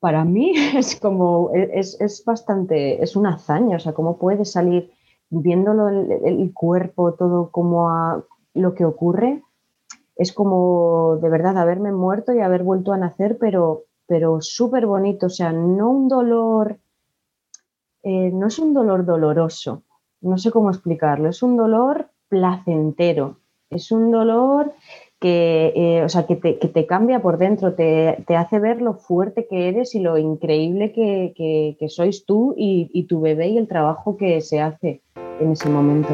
para mí es como, es, es, bastante, es una hazaña, o sea, cómo puedes salir viéndolo el, cuerpo, todo como lo que ocurre, es como de verdad haberme muerto y haber vuelto a nacer, pero, pero súper bonito, o sea, no un dolor, eh, no es un dolor doloroso, no sé cómo explicarlo, es un dolor placentero, es un dolor que, eh, o sea, que, te, cambia por dentro, te, hace ver lo fuerte que eres y lo increíble que, sois tú y, tu bebé y el trabajo que se hace en ese momento.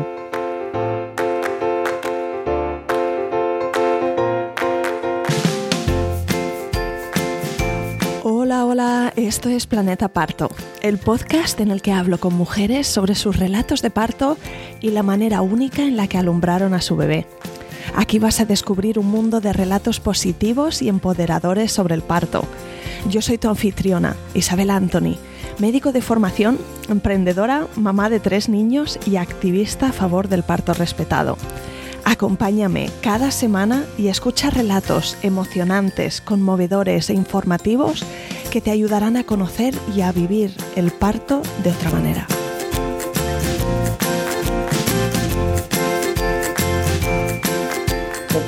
Hola, hola, esto es Planeta Parto, el podcast en el que hablo con mujeres sobre sus relatos de parto y la manera única en la que alumbraron a su bebé. Aquí vas a descubrir un mundo de relatos positivos y empoderadores sobre el parto. Yo soy tu anfitriona, Isabel Anthony, médico de formación, emprendedora, mamá de tres niños y activista a favor del parto respetado. Acompáñame cada semana y escucha relatos emocionantes, conmovedores e informativos que te ayudarán a conocer y a vivir el parto de otra manera.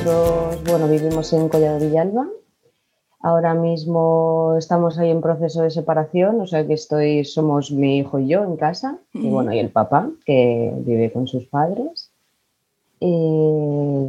Nosotros, bueno, vivimos en Collado Villalba. Ahora mismo estamos ahí en proceso de separación, o sea que estoy, somos mi hijo y yo en casa, y bueno, y el papá que vive con sus padres. Y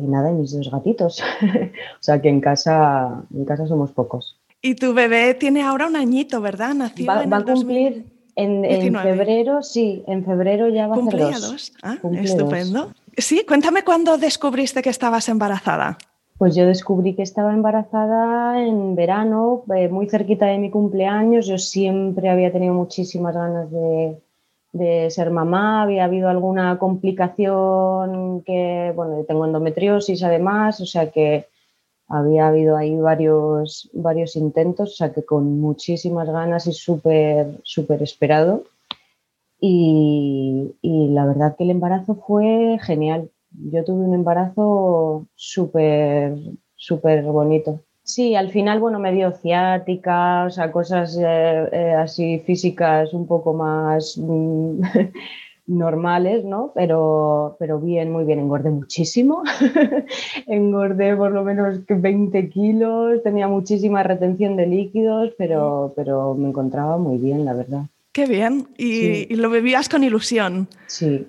nada, y mis dos gatitos. o sea que en casa, en casa somos pocos. Y tu bebé tiene ahora un añito, ¿verdad? Nació va, a cumplir en, febrero, sí, en febrero ya va a ser dos. Ah, estupendo. Sí, cuéntame cuándo descubriste que estabas embarazada. Pues yo descubrí que estaba embarazada en verano, eh, muy cerquita de mi cumpleaños. Yo siempre había tenido muchísimas ganas de, ser mamá. Había habido alguna complicación que, bueno, tengo endometriosis además, o sea que había habido ahí varios, varios intentos, o sea que con muchísimas ganas y súper, súper esperado. Y, la verdad que el embarazo fue genial. Yo tuve un embarazo súper, súper bonito. Sí, al final, bueno, me dio ciática, o sea, cosas eh, eh, así físicas un poco más mm, normales, ¿no? Pero, pero bien, muy bien, engordé muchísimo. engordé por lo menos 20 kilos, tenía muchísima retención de líquidos, pero, pero me encontraba muy bien, la verdad. Qué bien. Y, lo vivías con ilusión. Sí,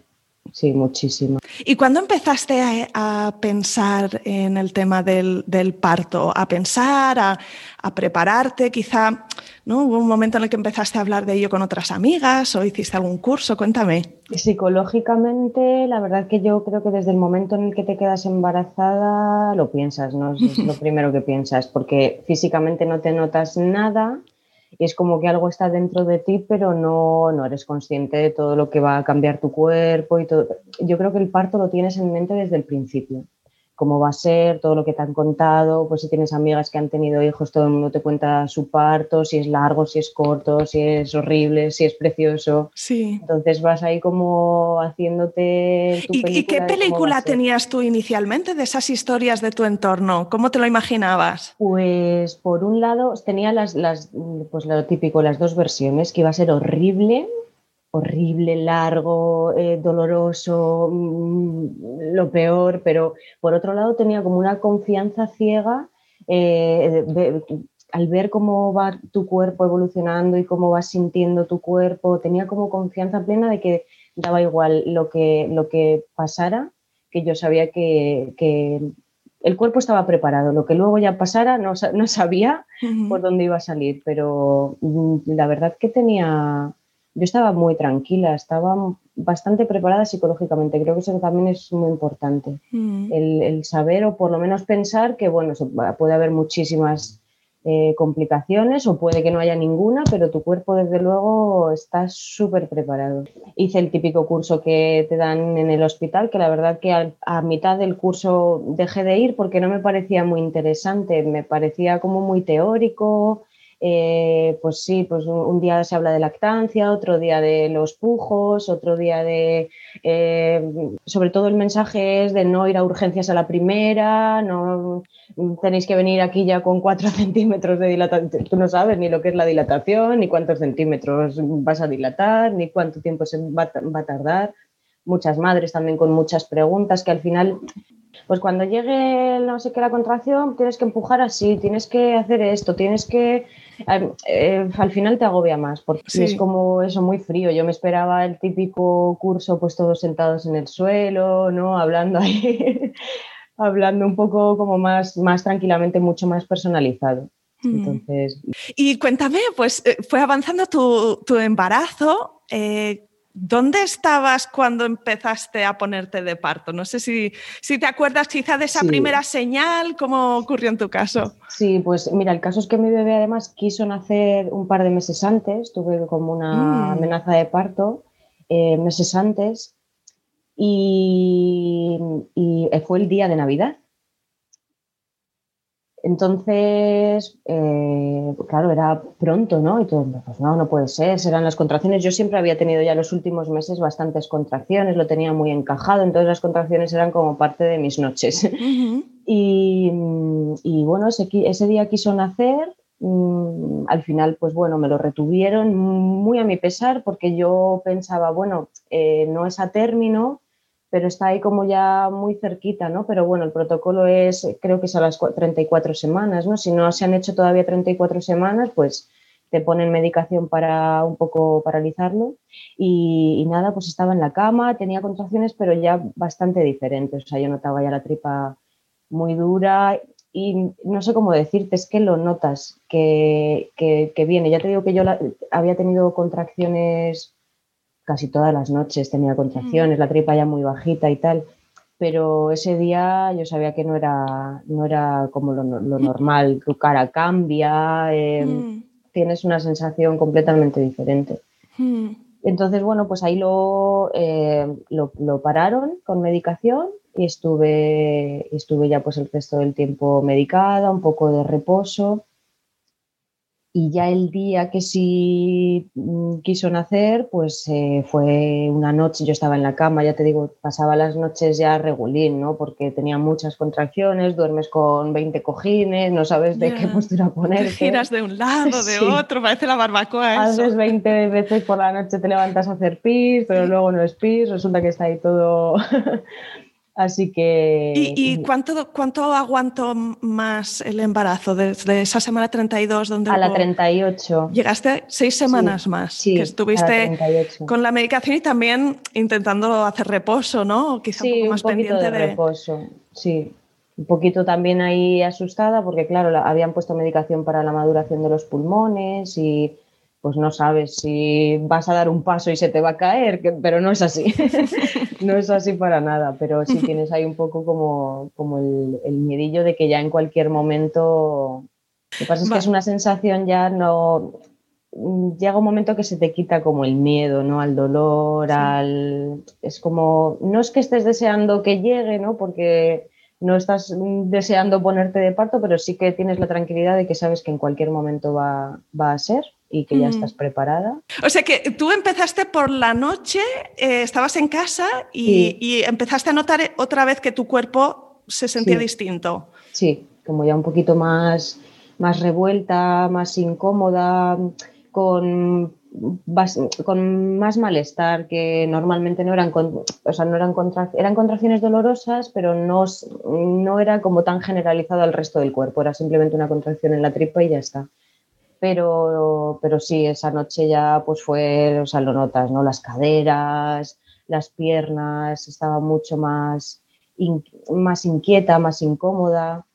sí, muchísimo. ¿Y cuándo empezaste a, pensar en el tema del, parto? A pensar, a, prepararte, quizá, ¿no? Hubo un momento en el que empezaste a hablar de ello con otras amigas o hiciste algún curso, cuéntame. Psicológicamente, la verdad que yo creo que desde el momento en el que te quedas embarazada lo piensas, ¿no? Es lo primero que piensas, porque físicamente no te notas nada y es como que algo está dentro de ti, pero no, no eres consciente de todo lo que va a cambiar tu cuerpo y todo. Yo creo que el parto lo tienes en mente desde el principio cómo va a ser, todo lo que te han contado, pues si tienes amigas que han tenido hijos, todo el mundo te cuenta su parto, si es largo, si es corto, si es horrible, si es precioso. Sí. Entonces vas ahí como haciéntique ¿Y, ¿Y qué película tenías tú inicialmente de esas historias de tu entorno? ¿Cómo te lo imaginabas? Pues por un lado tenía las, las pues lo típico, las dos versiones, que iba a ser horrible, horrible, largo, eh, doloroso, mm, lo peor, pero por otro lado tenía como una confianza ciega eh, al ver cómo va tu cuerpo evolucionando y cómo vas sintiendo tu cuerpo, tenía como confianza plena de que daba igual lo que, lo que pasara, que yo sabía que, el cuerpo estaba preparado, lo que luego ya pasara no, no sabía por dónde iba a salir, pero mm, la verdad que tenía yo estaba muy tranquila, estaba bastante preparada psicológicamente. Creo que eso también es muy importante. Mm. El, saber o por lo menos pensar que, bueno, puede haber muchísimas eh, complicaciones o puede que no haya ninguna, pero tu cuerpo desde luego está súper preparado. Hice el típico curso que te dan en el hospital, que la verdad que a, a mitad del curso dejé de ir porque no me parecía muy interesante, me parecía como muy teórico eh, pues sí, pues un, día se habla de lactancia, otro día de los pujos, otro día de, eh, sobre todo el mensaje es de no ir a urgencias a la primera, no tenéis que venir aquí ya con cuatro centímetros de dilatación, tú no sabes ni lo que es la dilatación, ni cuántos centímetros vas a dilatar, ni cuánto tiempo se va, va a tardar. Muchas madres también con muchas preguntas que al final pues cuando llegue no sé qué la contracción tienes que empujar así, tienes que hacer esto, tienes que eh, al final te agobia más porque es como eso muy frío. Yo me esperaba el típico curso pues todos sentados en el suelo, ¿no? Hablando ahí, hablando un poco como más, más tranquilamente, mucho más personalizado. Mm. Entonces... Y cuéntame, pues eh, fue avanzando tu, tu embarazo. Eh, ¿Dónde estabas cuando empezaste a ponerte de parto? No sé si, si te acuerdas quizá de esa primera señal, ¿cómo ocurrió en tu caso? Sí, pues mira, el caso es que mi bebé además quiso nacer un par de meses antes, tuve como una mm. amenaza de parto eh, meses antes y fue el día de Navidad. Entonces, eh, claro, era pronto, ¿no? Y todo, pues no, no puede ser, serán las contracciones. Yo siempre había tenido ya los últimos meses bastantes contracciones, lo tenía muy encajado, entonces las contracciones eran como parte de mis noches. y, bueno, ese, día quiso nacer, mm, al final, pues bueno, me lo retuvieron muy a mi pesar porque yo pensaba, bueno, eh, no es a término, pero está ahí como ya muy cerquita, ¿no? Pero bueno, el protocolo es, creo que es a las 34 semanas, ¿no? Si no se han hecho todavía 34 semanas, pues te ponen medicación para un poco paralizarlo. Y, nada, pues estaba en la cama, tenía contracciones, pero ya bastante diferentes. O sea, yo notaba ya la tripa muy dura y no sé cómo decirte, es que lo notas que, que, viene. Ya te digo que yo había tenido contracciones casi todas las noches tenía contracciones, mm. la tripa ya muy bajita y tal, pero ese día yo sabía que no era, no era como lo, mm. normal, tu cara cambia, em, mm. tienes una sensación completamente diferente. Entonces, bueno, pues ahí lo, em, lo, lo, pararon con medicación y estuve, estuve ya pues el resto del tiempo medicada, un poco de reposo y ya el día que sí mm, quiso nacer, pues eh, fue una noche, yo estaba en la cama, ya te digo, pasaba las noches ya regulín, ¿no? Porque tenía muchas contracciones, duermes con 20 cojines, no sabes de qué postura poner. giras de un lado, de otro, parece la barbacoa eso. Haces 20 veces por la noche, te levantas a hacer pis, pero luego no es pis, resulta que está ahí todo Así que... ¿Y, cuánto, cuánto aguantó más el embarazo desde esa semana 32? Donde a la 38. Llegaste seis semanas más. Sí, que estuviste con la medicación y también intentando hacer reposo, ¿no? Quizá un poco más pendiente de, reposo. Sí, un poquito también ahí asustada porque, claro, habían puesto medicación para la maduración de los pulmones y pues no sabes si vas a dar un paso y se te va a caer, pero no es así. no es así para nada, pero sí tienes ahí un poco como, como el, el miedillo de que ya en cualquier momento... Lo que pasa es que es una sensación ya no... Llega un momento que se te quita como el miedo, ¿no? Al dolor, al... Es como... No es que estés deseando que llegue, ¿no? Porque no estás deseando ponerte de parto, pero sí que tienes la tranquilidad de que sabes que en cualquier momento va, va a ser y que ya mm. estás preparada. O sea que tú empezaste por la noche, eh, estabas en casa y, empezaste a notar otra vez que tu cuerpo se sentía distinto. Sí, como ya un poquito más, más revuelta, más incómoda, con, con más malestar, que normalmente no eran, o sea, no eran, eran contracciones dolorosas, pero no, no era como tan generalizado al resto del cuerpo, era simplemente una contracción en la tripa y ya está pero, pero sí, esa noche ya pues fue, o sea, lo notas, ¿no? Las caderas, las piernas, estaba mucho más, más inquieta, más incómoda,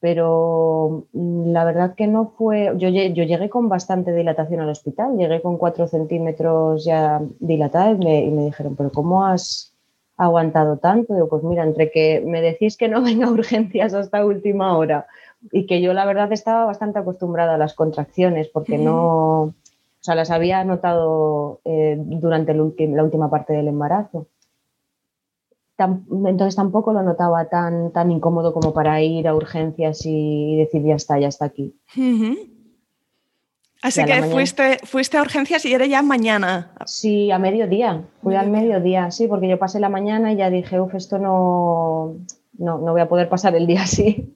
pero mm, la verdad que no fue, yo, llegué con bastante dilatación al hospital, llegué con cuatro centímetros ya dilatada y me, y me dijeron, pero ¿cómo has aguantado tanto? Digo, pues mira, entre que me decís que no venga urgencias hasta última hora y que yo la verdad estaba bastante acostumbrada a las contracciones porque no, o sea, las había notado eh, durante la última parte del embarazo. entonces tampoco lo notaba tan, tan incómodo como para ir a urgencias y decir ya está, ya está aquí. Así que fuiste, fuiste a urgencias y era ya mañana. Sí, a mediodía. Fui al mediodía, sí, porque yo pasé la mañana y ya dije, uff, esto no, no, no voy a poder pasar el día así.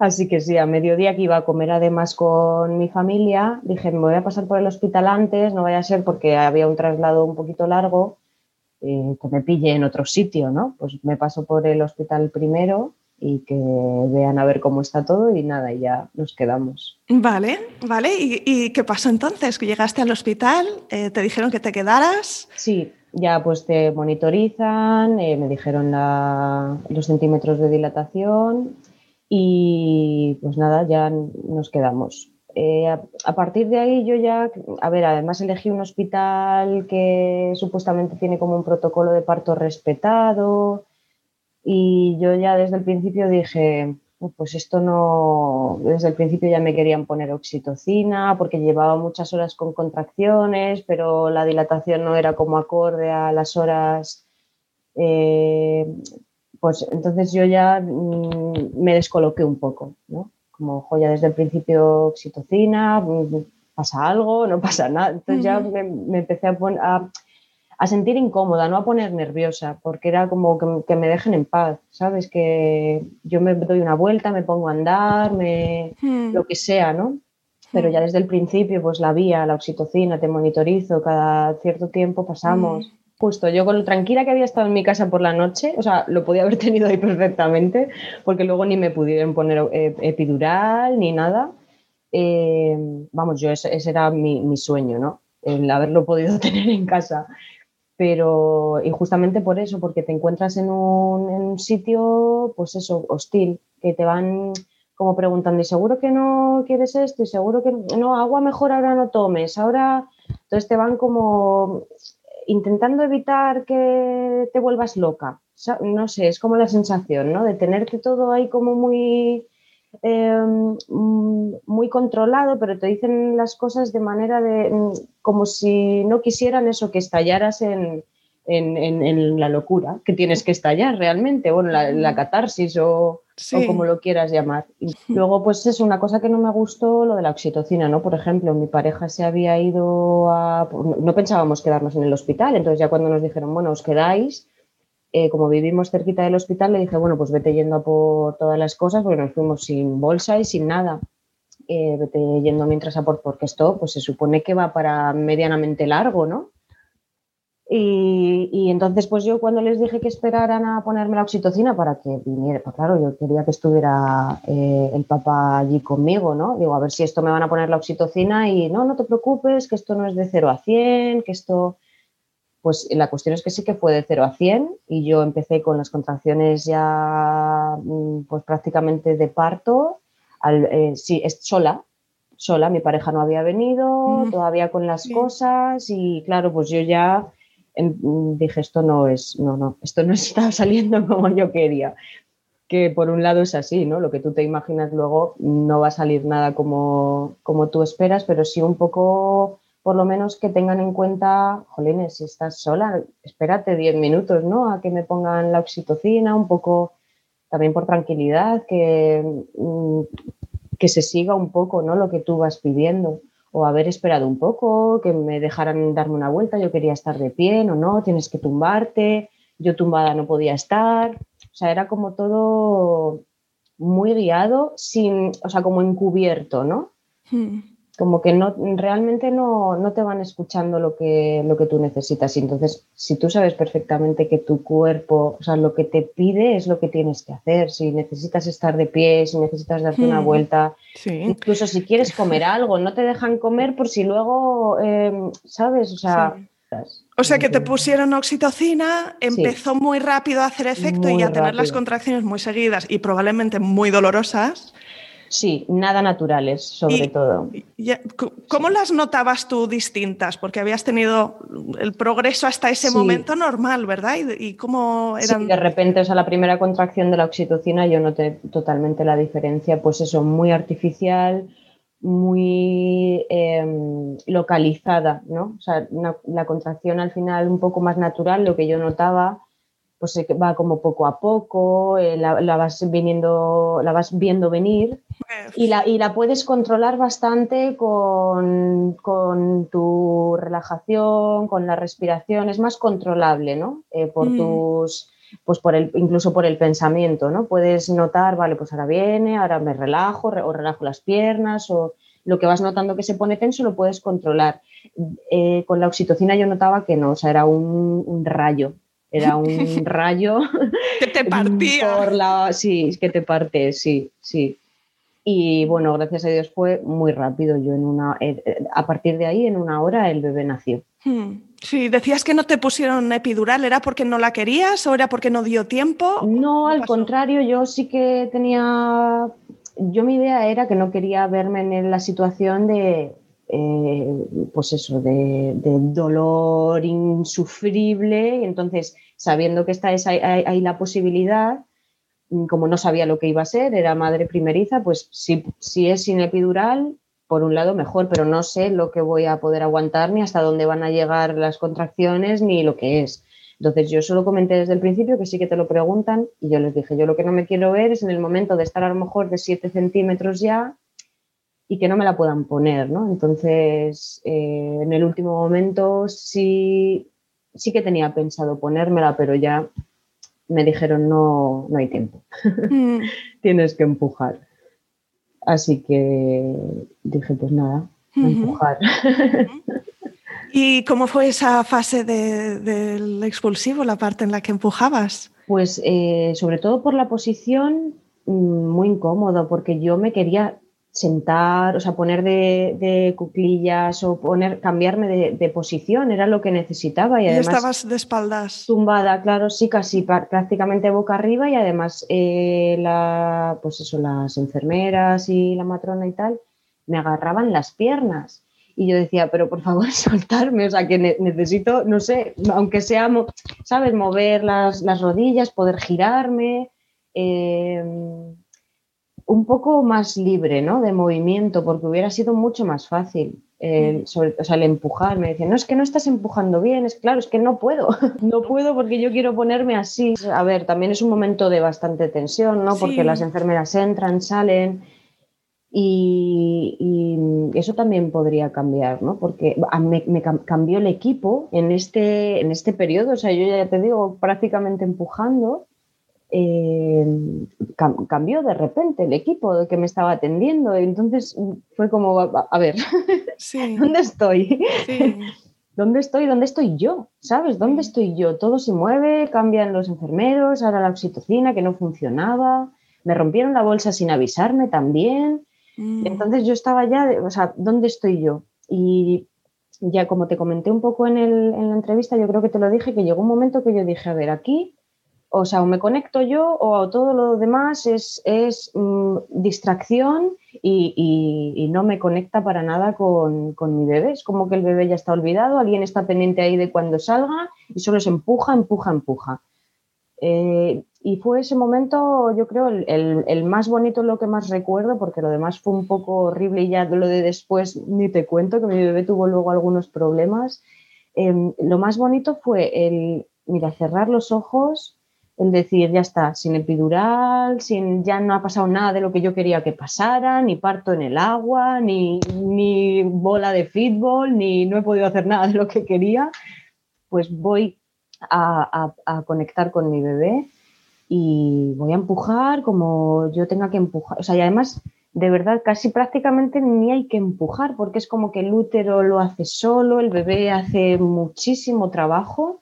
Así que sí, a mediodía que iba a comer además con mi familia, dije, me voy a pasar por el hospital antes, no vaya a ser porque había un traslado un poquito largo, eh, que me pille en otro sitio, ¿no? Pues me paso por el hospital primero y que vean a ver cómo está todo y nada, y ya nos quedamos. Vale, vale. ¿Y, qué pasó entonces? ¿Que llegaste al hospital? Eh, ¿Te dijeron que te quedaras? Sí, ya pues te monitorizan, eh, me dijeron los centímetros de dilatación y pues nada, ya nos quedamos. Eh, a, partir de ahí yo ya, a ver, además elegí un hospital que supuestamente tiene como un protocolo de parto respetado y yo ya desde el principio dije, pues esto no, desde el principio ya me querían poner oxitocina porque llevaba muchas horas con contracciones, pero la dilatación no era como acorde a las horas. Eh, pues entonces yo ya mm, me descoloqué un poco, ¿no? como joya desde el principio oxitocina, mm, pasa algo, no pasa nada. Entonces ya me, empecé a, a, sentir incómoda, no a poner nerviosa, porque era como que, me dejen en paz, ¿sabes? Que yo me doy una vuelta, me pongo a andar, me, hmm. lo que sea, ¿no? Pero hmm. ya desde el principio, pues la vía, la oxitocina, te monitorizo, cada cierto tiempo pasamos. Hmm. Justo, yo con lo tranquila que había estado en mi casa por la noche, o sea, lo podía haber tenido ahí perfectamente, porque luego ni me pudieron poner eh, epidural ni nada. Eh, vamos, yo ese, era mi, sueño, ¿no? El haberlo podido tener en casa. Pero, y justamente por eso, porque te encuentras en un, sitio, pues eso, hostil, que te van como preguntando, ¿y seguro que no quieres esto? ¿Y seguro que no, agua mejor ahora no tomes? Ahora, entonces te van como intentando evitar que te vuelvas loca. No sé, es como la sensación, ¿no? De tenerte todo ahí como muy, em, muy controlado, pero te dicen las cosas de manera de, mm, como si no quisieran eso, que estallaras en, en, la locura, que tienes que estallar realmente, bueno, la, la catarsis o, como lo quieras llamar. Y luego, pues es una cosa que no me gustó, lo de la oxitocina, ¿no? Por ejemplo, mi pareja se había ido a... No pensábamos quedarnos en el hospital, entonces ya cuando nos dijeron, bueno, os quedáis, eh, como vivimos cerquita del hospital, le dije, bueno, pues vete yendo por todas las cosas, porque nos fuimos sin bolsa y sin nada. Eh, vete yendo mientras a por, porque esto pues se supone que va para medianamente largo, ¿no? Y, entonces, pues yo cuando les dije que esperaran a ponerme la oxitocina para que viniera, pues claro, yo quería que estuviera eh, el papá allí conmigo, ¿no? Digo, a ver si esto me van a poner la oxitocina y no, no te preocupes, que esto no es de 0 a 100, que esto... Pues la cuestión es que sí que fue de 0 a 100 y yo empecé con las contracciones ya mm, pues prácticamente de parto, al, eh, sí, es sola, sola, mi pareja no había venido, todavía con las cosas y claro, pues yo ya dije, esto no es, no, no, esto no está saliendo como yo quería. Que por un lado es así, ¿no? Lo que tú te imaginas luego no va a salir nada como, como tú esperas, pero sí un poco, por lo menos que tengan en cuenta, jolines, si estás sola, espérate 10 minutos, ¿no? A que me pongan la oxitocina, un poco también por tranquilidad, que, mm, que se siga un poco, ¿no? Lo que tú vas pidiendo o haber esperado un poco, que me dejaran darme una vuelta, yo quería estar de pie, no, no, tienes que tumbarte, yo tumbada no podía estar, o sea, era como todo muy guiado, sin, o sea, como encubierto, ¿no? Hmm como que no, realmente no, no, te van escuchando lo que, lo que tú necesitas. Y entonces, si tú sabes perfectamente que tu cuerpo, o sea, lo que te pide es lo que tienes que hacer. Si necesitas estar de pie, si necesitas darte una hmm. vuelta, incluso si quieres comer algo, no te dejan comer por si luego, em, ¿sabes? O sea... O sea que te pusieron oxitocina, empezó muy rápido a hacer efecto y a tener las contracciones muy seguidas y probablemente muy dolorosas. Sí, nada naturales, sobre todo. ¿Cómo las notabas tú distintas? Porque habías tenido el progreso hasta ese momento normal, ¿verdad? ¿Y, cómo eran? de repente, o sea, la primera contracción de la oxitocina, yo noté totalmente la diferencia, pues eso, muy artificial, muy em, localizada, ¿no? O sea, la contracción al final un poco más natural, lo que yo notaba pues va como poco a poco, eh, la, vas viniendo, la vas viendo venir y la, y la puedes controlar bastante con, con, tu relajación, con la respiración, es más controlable, ¿no? Eh, por mm. tus pues por el, incluso por el pensamiento, ¿no? Puedes notar, vale, pues ahora viene, ahora me relajo, o relajo las piernas, o lo que vas notando que se pone tenso lo puedes controlar. Eh, con la oxitocina yo notaba que no, o sea, era un, rayo, era un rayo. que te partía. Por la, sí, que te parte, sí, sí. Y bueno, gracias a Dios fue muy rápido. Yo en una, eh, eh, a partir de ahí, en una hora, el bebé nació. Hmm. Sí, decías que no te pusieron epidural, ¿era porque no la querías o era porque no dio tiempo? No, al contrario, yo sí que tenía, yo mi idea era que no quería verme en la situación de, eh, pues eso, de, dolor insufrible, entonces sabiendo que está esa, hay, la posibilidad, mm, como no sabía lo que iba a ser, era madre primeriza, pues si, si es sin epidural, por un lado mejor, pero no sé lo que voy a poder aguantar ni hasta dónde van a llegar las contracciones ni lo que es. Entonces yo solo comenté desde el principio que sí que te lo preguntan y yo les dije, yo lo que no me quiero ver es en el momento de estar a lo mejor de 7 centímetros ya y que no me la puedan poner, ¿no? Entonces eh, en el último momento sí, sí que tenía pensado ponérmela, pero ya me dijeron no, no hay tiempo, mm. tienes que empujar. Así que dije, pues nada, empujar. ¿Y cómo fue esa fase del expulsivo, la parte en la que empujabas? Pues eh, sobre todo por la posición, mm, muy incómodo, porque yo me quería sentar, o sea, poner de, cuclillas o poner, cambiarme de, posición, era lo que necesitaba. Y, además, estabas de espaldas. Tumbada, claro, sí, casi prácticamente boca arriba y además eh, la, pues eso, las enfermeras y la matrona y tal me agarraban las piernas. Y yo decía, pero por favor, soltarme, o sea, que necesito, no sé, aunque sea, ¿sabes?, mover las, las rodillas, poder girarme. Eh, un poco más libre ¿no? de movimiento, porque hubiera sido mucho más fácil. Eh, o sea, el empujar, me decían, no, es que no estás empujando bien, es claro, es que no puedo, no puedo porque yo quiero ponerme así. A ver, también es un momento de bastante tensión, ¿no? Porque las enfermeras entran, salen y, eso también podría cambiar, ¿no? Porque me, me, cambió el equipo en este, en este periodo, o sea, yo ya te digo, prácticamente empujando eh, cambió de repente el equipo que me estaba atendiendo. Entonces fue como, a, ver, ¿dónde estoy? ¿Dónde estoy? ¿Dónde estoy yo? ¿Sabes? ¿Dónde estoy yo? Todo se mueve, cambian los enfermeros, ahora la oxitocina que no funcionaba, me rompieron la bolsa sin avisarme también. Mm. Entonces yo estaba ya, o sea, ¿dónde estoy yo? Y ya como te comenté un poco en, en la entrevista, yo creo que te lo dije, que llegó un momento que yo dije, a ver, aquí o sea, o me conecto yo o todo lo demás es, mm, distracción y, no me conecta para nada con, mi bebé. Es como que el bebé ya está olvidado, alguien está pendiente ahí de cuando salga y solo se empuja, empuja, empuja. Eh, y fue ese momento, yo creo, el, más bonito, lo que más recuerdo, porque lo demás fue un poco horrible y ya lo de después ni te cuento, que mi bebé tuvo luego algunos problemas. Em, lo más bonito fue el, mira, cerrar los ojos, el decir, ya está, sin epidural, sin, ya no ha pasado nada de lo que yo quería que pasara, ni parto en el agua, ni, ni bola de fútbol, ni no he podido hacer nada de lo que quería, pues voy a, conectar con mi bebé y voy a empujar como yo tenga que empujar. O sea, y además, de verdad, casi prácticamente ni hay que empujar, porque es como que el útero lo hace solo, el bebé hace muchísimo trabajo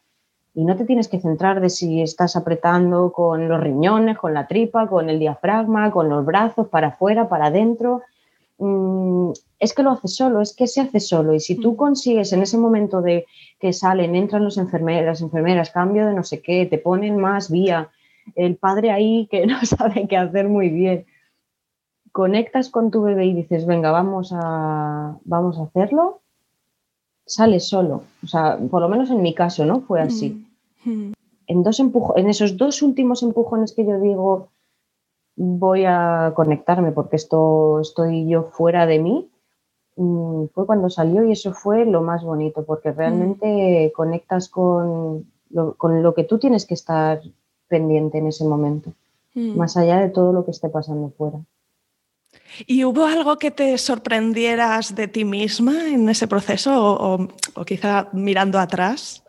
y no te tienes que centrar de si estás apretando con los riñones, con la tripa, con el diafragma, con los brazos, para afuera, para adentro. Mm, es que lo hace solo, es que se hace solo. Y si tú consigues en ese momento de que salen, entran los enfermeras, las enfermeras, cambio de no sé qué, te ponen más vía, el padre ahí que no sabe qué hacer muy bien, conectas con tu bebé y dices, venga, vamos a, vamos a hacerlo, sale solo. O sea, por lo menos en mi caso, ¿no? Fue así. Mm. En, dos en esos dos últimos empujones que yo digo, voy a conectarme porque esto estoy yo fuera de mí, mm, fue cuando salió y eso fue lo más bonito porque realmente conectas con lo, con lo que tú tienes que estar pendiente en ese momento, mm. más allá de todo lo que esté pasando fuera. ¿Y hubo algo que te sorprendieras de ti misma en ese proceso o, quizá mirando atrás?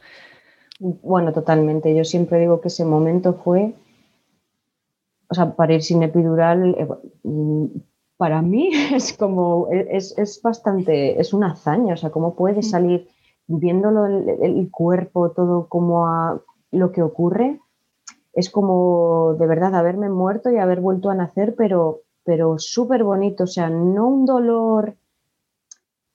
Bueno, totalmente. Yo siempre digo que ese momento fue, o sea, para ir sin epidural, eh, para mí es como, es, bastante, es una hazaña, o sea, cómo puedes salir viéndolo el, cuerpo, todo como a, lo que ocurre, es como de verdad haberme muerto y haber vuelto a nacer, pero pero súper bonito, o sea, no un dolor,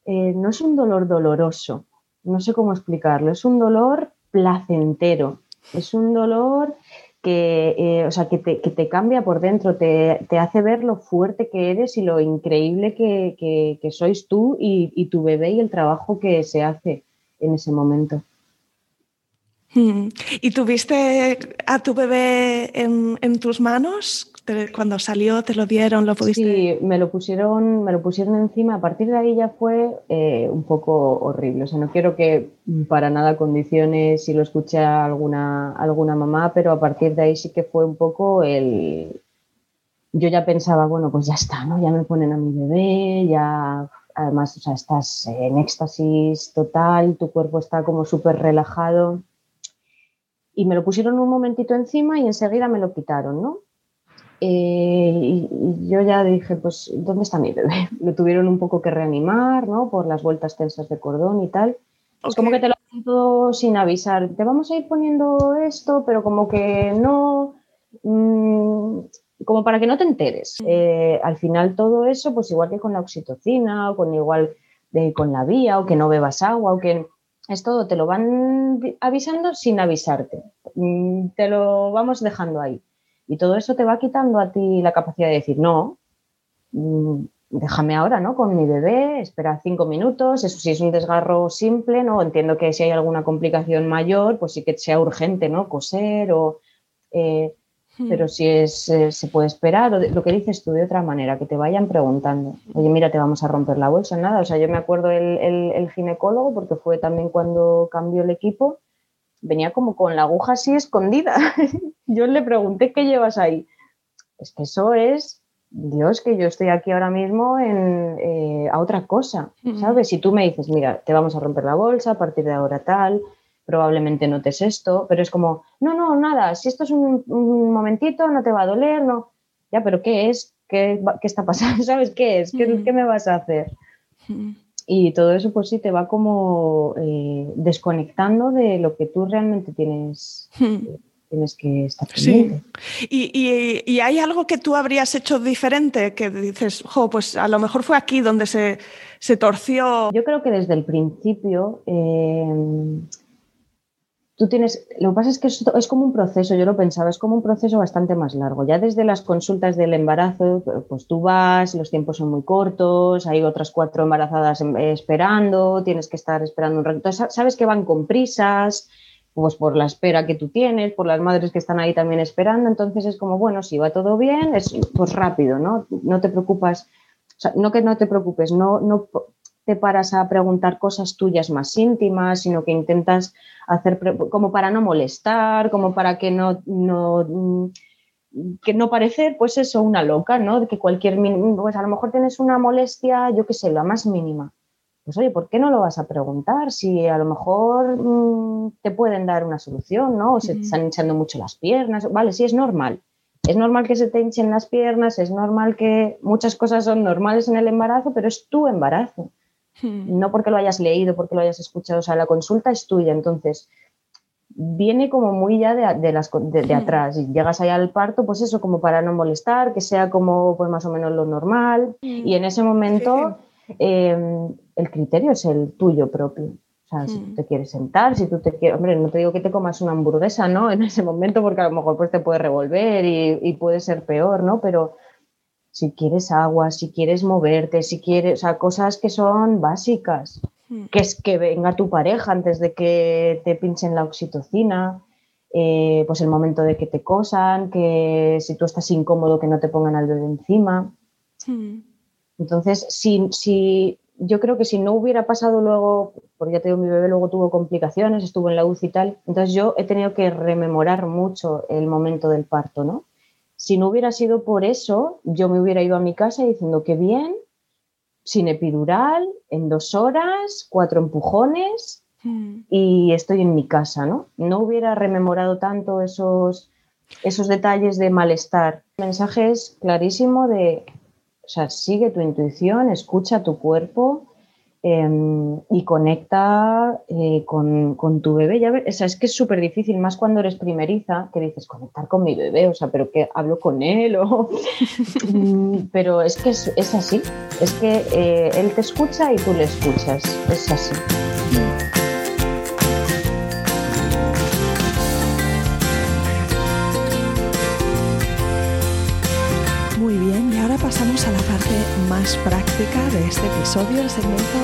eh, no es un dolor doloroso, no sé cómo explicarlo, es un dolor placentero, es un dolor que, eh, o sea, que, te, cambia por dentro, te, hace ver lo fuerte que eres y lo increíble que, sois tú y, tu bebé y el trabajo que se hace en ese momento. Hmm. ¿Y tuviste a tu bebé en, en tus manos? Cuando salió te lo dieron, lo pudiste. Sí, me lo pusieron, me lo pusieron encima. A partir de ahí ya fue eh, un poco horrible. O sea, no quiero que para nada condicione si lo escucha alguna, alguna mamá, pero a partir de ahí sí que fue un poco el. Yo ya pensaba, bueno, pues ya está, ¿no? Ya me ponen a mi bebé, ya además, o sea, estás en éxtasis total, tu cuerpo está como súper relajado. Y me lo pusieron un momentito encima y enseguida me lo quitaron, ¿no? Eh, y, yo ya dije, pues, ¿dónde está mi bebé? Lo tuvieron un poco que reanimar, ¿no? Por las vueltas tensas de cordón y tal. Es como que te lo hacen todo sin avisar. Te vamos a ir poniendo esto, pero como que no, mm, como para que no te enteres. Eh, al final todo eso, pues igual que con la oxitocina o con igual de, con la vía o que no bebas agua o que es todo, te lo van avisando sin avisarte. Mm, te lo vamos dejando ahí. Y todo eso te va quitando a ti la capacidad de decir, no, mm, déjame ahora, ¿no? Con mi bebé, espera cinco minutos, eso sí es un desgarro simple, ¿no? Entiendo que si hay alguna complicación mayor, pues sí que sea urgente, ¿no? Coser o... Eh, hmm. pero si es, eh, se puede esperar, o lo que dices tú de otra manera, que te vayan preguntando, oye, mira, te vamos a romper la bolsa, nada. O sea, yo me acuerdo el, el ginecólogo, porque fue también cuando cambió el equipo, venía como con la aguja así escondida. yo le pregunté, ¿qué llevas ahí? Es que eso es, Dios, que yo estoy aquí ahora mismo en, eh, a otra cosa, ¿sabes? Si tú me dices, mira, te vamos a romper la bolsa a partir de ahora tal, probablemente notes esto, pero es como, no, no, nada, si esto es un, momentito, no te va a doler, no. Ya, pero ¿qué es? ¿Qué, qué está pasando? ¿Sabes qué es? ¿Qué, ¿qué me vas a hacer? Y todo eso pues sí te va como eh, desconectando de lo que tú realmente tienes, hmm. tienes que estar pendiente. Sí. ¿Y, y, hay algo que tú habrías hecho diferente? Que dices, jo, pues a lo mejor fue aquí donde se, se torció. Yo creo que desde el principio eh, tú tienes, lo que pasa es que es, es, como un proceso, yo lo pensaba, es como un proceso bastante más largo. Ya desde las consultas del embarazo, pues tú vas, los tiempos son muy cortos, hay otras cuatro embarazadas em, esperando, tienes que estar esperando un rato. sabes que van con prisas, pues por la espera que tú tienes, por las madres que están ahí también esperando. Entonces es como, bueno, si va todo bien, es pues rápido, ¿no? No te preocupas, o sea, no que no te preocupes, no, no te paras a preguntar cosas tuyas más íntimas, sino que intentas hacer como para no molestar, como para que no, no mm, que no parecer, pues eso, una loca, ¿no? De que cualquier, pues a lo mejor tienes una molestia, yo qué sé, la más mínima. Pues oye, ¿por qué no lo vas a preguntar? Si a lo mejor mm, te pueden dar una solución, ¿no? O se te están hinchando mucho las piernas, vale, sí es normal. Es normal que se te hinchen las piernas, es normal que muchas cosas son normales en el embarazo, pero es tu embarazo. Hmm. No porque lo hayas leído, porque lo hayas escuchado, o sea, la consulta es tuya, entonces viene como muy ya de, las, de, hmm. atrás y llegas ahí al parto, pues eso, como para no molestar, que sea como pues más o menos lo normal hmm. y en ese momento em, el criterio es el tuyo propio. O sea, si tú te quieres sentar, si tú te quieres, hombre, no te digo que te comas una hamburguesa, ¿no? En ese momento, porque a lo mejor pues te puede revolver y, y puede ser peor, ¿no? Pero si quieres agua, si quieres moverte, si quieres, o sea, cosas que son básicas. Hmm. Que es que venga tu pareja antes de que te pinchen la oxitocina, eh, pues el momento de que te cosan, que si tú estás incómodo que no te pongan al dedo encima. Hmm. Entonces, si, si, yo creo que si no hubiera pasado luego porque ya te digo, mi bebé luego tuvo complicaciones, estuvo en la UCI y tal. Entonces yo he tenido que rememorar mucho el momento del parto, ¿no? Si no hubiera sido por eso, yo me hubiera ido a mi casa diciendo que bien, sin epidural, en dos horas, cuatro empujones hmm. y estoy en mi casa, ¿no? No hubiera rememorado tanto esos, esos detalles de malestar. El mensaje es clarísimo de, o sea, sigue tu intuición, escucha tu cuerpo em, y conecta eh, con, tu bebé. Ya ves, es que es súper difícil, más cuando eres primeriza, que dices, conectar con mi bebé, o sea, pero que hablo con él, o... Mm, pero es que es, así, es que eh, él te escucha y tú le escuchas, es así. De este episodio, el segmento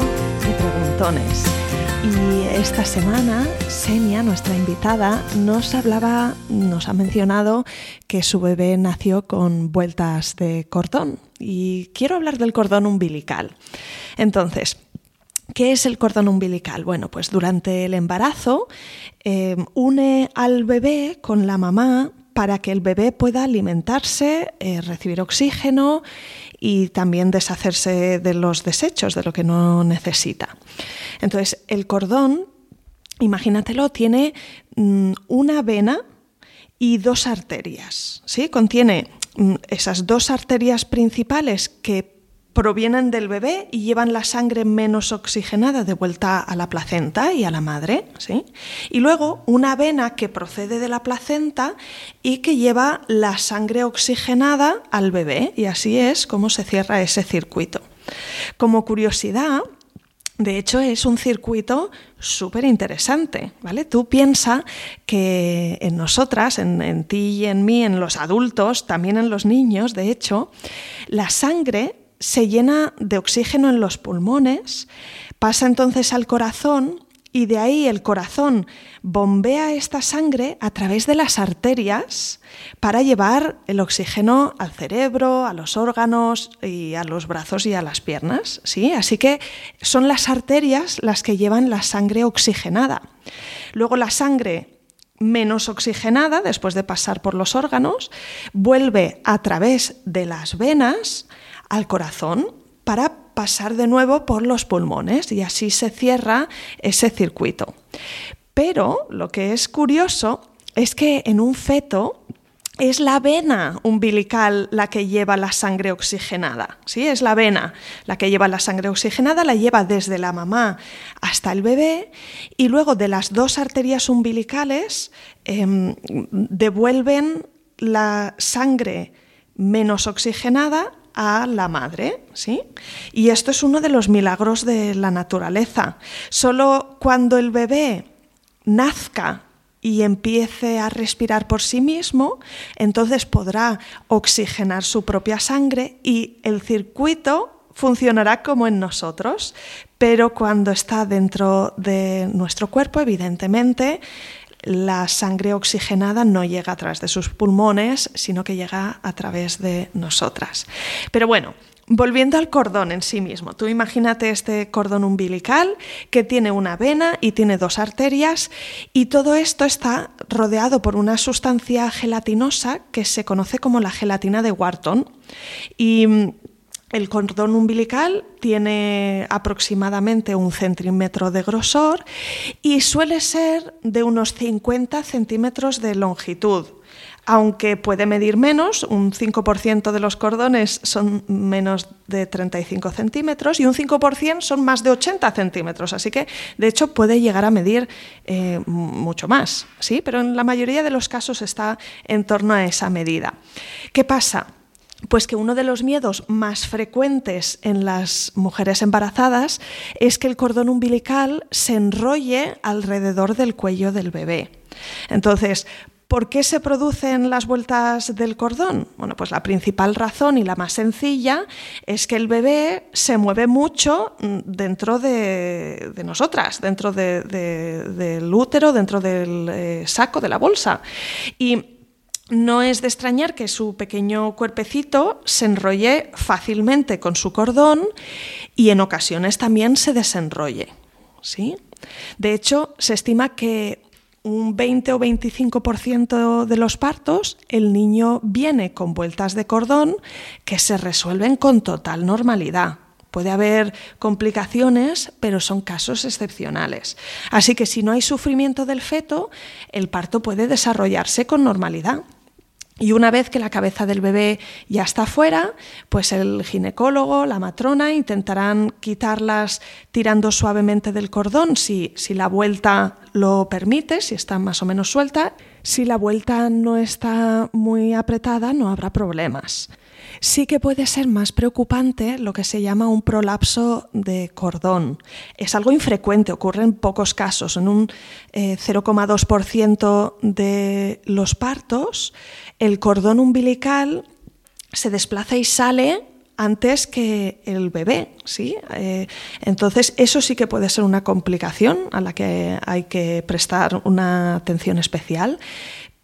de preguntones. Y esta semana, Senia, nuestra invitada, nos hablaba, nos ha mencionado que su bebé nació con vueltas de cordón. Y quiero hablar del cordón umbilical. Entonces, ¿Qué es el cordón umbilical? Bueno, pues durante el embarazo eh, une al bebé con la mamá para que el bebé pueda alimentarse, eh, recibir oxígeno y también deshacerse de los desechos, de lo que no necesita. Entonces, el cordón, imagínatelo, tiene mm, una vena y dos arterias. ¿sí? Contiene mm, esas dos arterias principales que provienen del bebé y llevan la sangre menos oxigenada de vuelta a la placenta y a la madre. ¿sí? Y luego una vena que procede de la placenta y que lleva la sangre oxigenada al bebé. Y así es como se cierra ese circuito. Como curiosidad, de hecho, es un circuito súper interesante, ¿vale? Tú piensa que en nosotras, en, en, ti y en mí, en los adultos, también en los niños, de hecho, la sangre se llena de oxígeno en los pulmones, pasa entonces al corazón y de ahí el corazón bombea esta sangre a través de las arterias para llevar el oxígeno al cerebro, a los órganos y a los brazos y a las piernas, ¿sí? Así que son las arterias las que llevan la sangre oxigenada. Luego la sangre menos oxigenada, después de pasar por los órganos, vuelve a través de las venas al corazón para pasar de nuevo por los pulmones y así se cierra ese circuito. Pero lo que es curioso es que en un feto es la vena umbilical la que lleva la sangre oxigenada. ¿sí? Es la vena la que lleva la sangre oxigenada, la lleva desde la mamá hasta el bebé y luego de las dos arterias umbilicales em, devuelven la sangre menos oxigenada a la madre, ¿sí? Y esto es uno de los milagros de la naturaleza. Solo cuando el bebé nazca y empiece a respirar por sí mismo, entonces podrá oxigenar su propia sangre y el circuito funcionará como en nosotros, pero cuando está dentro de nuestro cuerpo, evidentemente, la sangre oxigenada no llega a través de sus pulmones, sino que llega a través de nosotras. Pero bueno, Volviendo al cordón en sí mismo, tú imagínate este cordón umbilical que tiene una vena y tiene dos arterias y todo esto está rodeado por una sustancia gelatinosa que se conoce como la gelatina de Wharton. Y el cordón umbilical tiene aproximadamente un centímetro de grosor y suele ser de unos 50 centímetros de longitud, aunque puede medir menos, un 5% de los cordones son menos de 35 centímetros y un 5% son más de 80 centímetros, así que de hecho puede llegar a medir eh, mucho más, ¿sí? pero en la mayoría de los casos está en torno a esa medida. ¿Qué pasa? Pues que uno de los miedos más frecuentes en las mujeres embarazadas es que el cordón umbilical se enrolle alrededor del cuello del bebé. Entonces, ¿Por qué se producen las vueltas del cordón? Bueno, pues la principal razón y la más sencilla es que el bebé se mueve mucho mm, dentro de, nosotras, dentro del útero, dentro del eh, saco, de la bolsa. Y no es de extrañar que su pequeño cuerpecito se enrolle fácilmente con su cordón y en ocasiones también se desenrolle. ¿sí? De hecho, se estima que un 20 o 25% de los partos el niño viene con vueltas de cordón que se resuelven con total normalidad. Puede haber complicaciones, pero son casos excepcionales. Así que si no hay sufrimiento del feto, el parto puede desarrollarse con normalidad. Y una vez que la cabeza del bebé ya está fuera, pues el ginecólogo, la matrona intentarán quitarlas tirando suavemente del cordón si, si la vuelta lo permite, si está más o menos suelta. Si la vuelta no está muy apretada, no habrá problemas. Sí que puede ser más preocupante lo que se llama un prolapso de cordón. Es algo infrecuente, ocurre en pocos casos. En un 0,2% eh, de los partos, el cordón umbilical se desplaza y sale antes que el bebé, ¿sí? Eh, entonces, eso sí que puede ser una complicación a la que hay que prestar una atención especial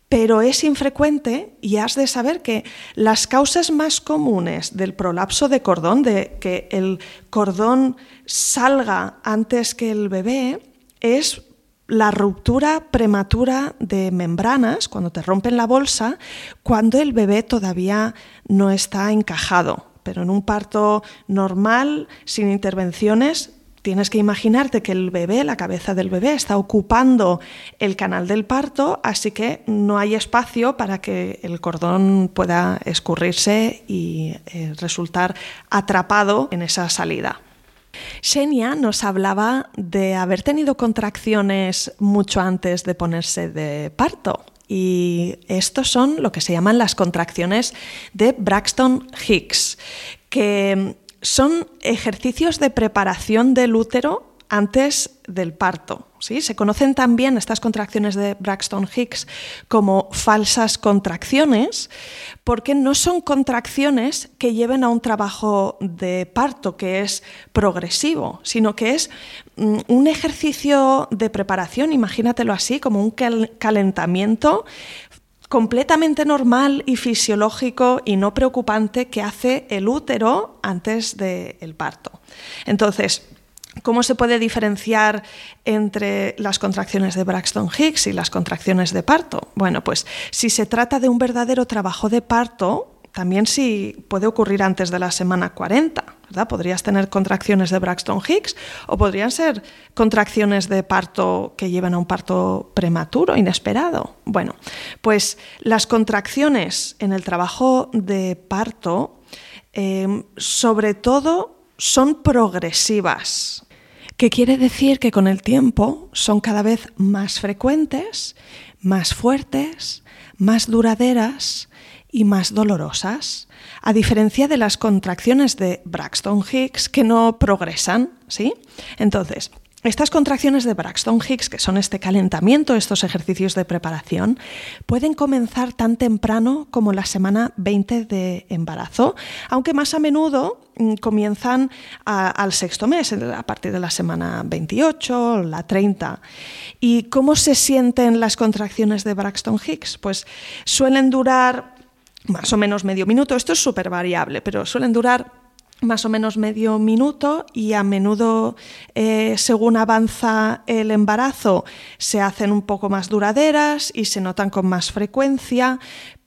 pero es infrecuente y has de saber que las causas más comunes del prolapso de cordón, de que el cordón salga antes que el bebé, es la ruptura prematura de membranas, cuando te rompen la bolsa, cuando el bebé todavía no está encajado. Pero en un parto normal, sin intervenciones, tienes que imaginarte que el bebé, la cabeza del bebé, está ocupando el canal del parto, así que no hay espacio para que el cordón pueda escurrirse y eh, resultar atrapado en esa salida. Xenia nos hablaba de haber tenido contracciones mucho antes de ponerse de parto. Y estos son lo que se llaman las contracciones de Braxton Hicks, que son ejercicios de preparación del útero antes del parto. ¿sí? Se conocen también estas contracciones de Braxton Hicks como falsas contracciones, porque no son contracciones que lleven a un trabajo de parto que es progresivo, sino que es mm, un ejercicio de preparación, imagínatelo así, como un calentamiento completamente normal y fisiológico y no preocupante que hace el útero antes del parto. Entonces, ¿Cómo se puede diferenciar entre las contracciones de Braxton Hicks y las contracciones de parto? Bueno, pues si se trata de un verdadero trabajo de parto, también sí puede ocurrir antes de la semana 40, ¿verdad? Podrías tener contracciones de Braxton Hicks o podrían ser contracciones de parto que llevan a un parto prematuro, inesperado. Bueno, pues las contracciones en el trabajo de parto, em, sobre todo, son progresivas. ¿Qué quiere decir que con el tiempo son cada vez más frecuentes, más fuertes, más duraderas y más dolorosas, a diferencia de las contracciones de Braxton Hicks que no progresan, ¿sí? Entonces, estas contracciones de Braxton Hicks, que son este calentamiento, estos ejercicios de preparación, pueden comenzar tan temprano como la semana 20 de embarazo, aunque más a menudo mm, comienzan al sexto mes, a partir de la semana 28, la 30. ¿Y cómo se sienten las contracciones de Braxton Hicks? Pues suelen durar más o menos medio minuto. Esto es súper variable, pero suelen durar más o menos medio minuto y a menudo, eh, según avanza el embarazo, se hacen un poco más duraderas y se notan con más frecuencia,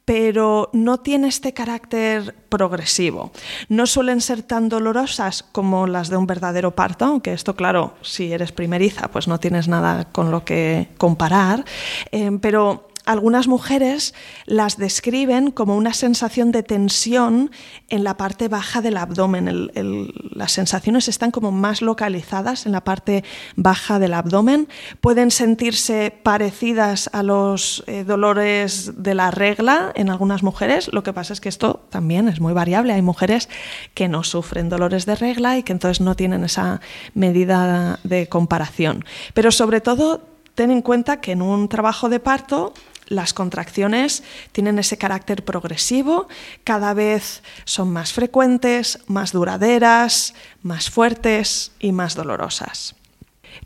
pero no tiene este carácter progresivo. No suelen ser tan dolorosas como las de un verdadero parto, aunque esto, claro, si eres primeriza, pues no tienes nada con lo que comparar, eh, pero algunas mujeres las describen como una sensación de tensión en la parte baja del abdomen. las sensaciones están como más localizadas en la parte baja del abdomen. Pueden sentirse parecidas a los eh, dolores de la regla en algunas mujeres. Lo que pasa es que esto también es muy variable. Hay mujeres que no sufren dolores de regla y que entonces no tienen esa medida de comparación. Pero sobre todo ten en cuenta que en un trabajo de parto las contracciones tienen ese carácter progresivo, cada vez son más frecuentes, más duraderas, más fuertes y más dolorosas.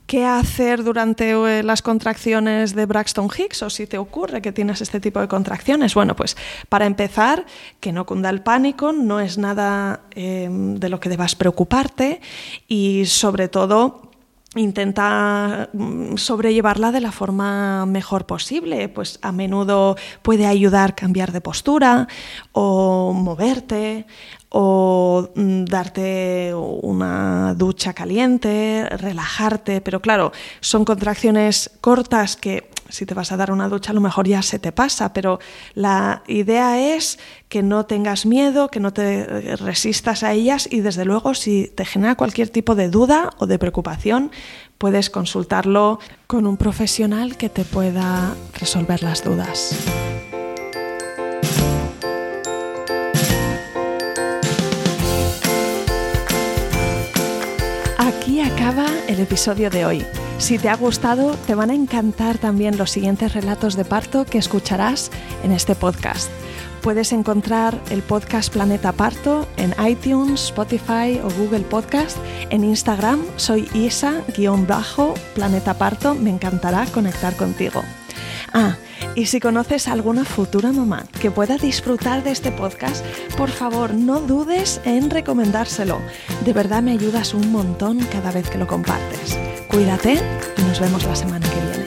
¿Qué hacer durante eh, las contracciones de Braxton Hicks o si te ocurre que tienes este tipo de contracciones? Bueno, pues para empezar, que no cunda el pánico, no es nada em, de lo que debas preocuparte y sobre todo intenta mm, sobrellevarla de la forma mejor posible. Pues a menudo puede ayudar cambiar de postura o moverte o mm, darte una ducha caliente, relajarte, pero claro, son contracciones cortas que si te vas a dar una ducha a lo mejor ya se te pasa, pero la idea es que no tengas miedo, que no te resistas a ellas y desde luego si te genera cualquier tipo de duda o de preocupación, puedes consultarlo con un profesional que te pueda resolver las dudas. Aquí acaba el episodio de hoy. Si te ha gustado, te van a encantar también los siguientes relatos de parto que escucharás en este podcast. Puedes encontrar el podcast Planeta Parto en iTunes, Spotify o Google Podcast. En Instagram soy Isa-Planeta Parto. Me encantará conectar contigo. Ah, y si conoces a alguna futura mamá que pueda disfrutar de este podcast, por favor no dudes en recomendárselo. De verdad me ayudas un montón cada vez que lo compartes. Cuídate y nos vemos la semana que viene.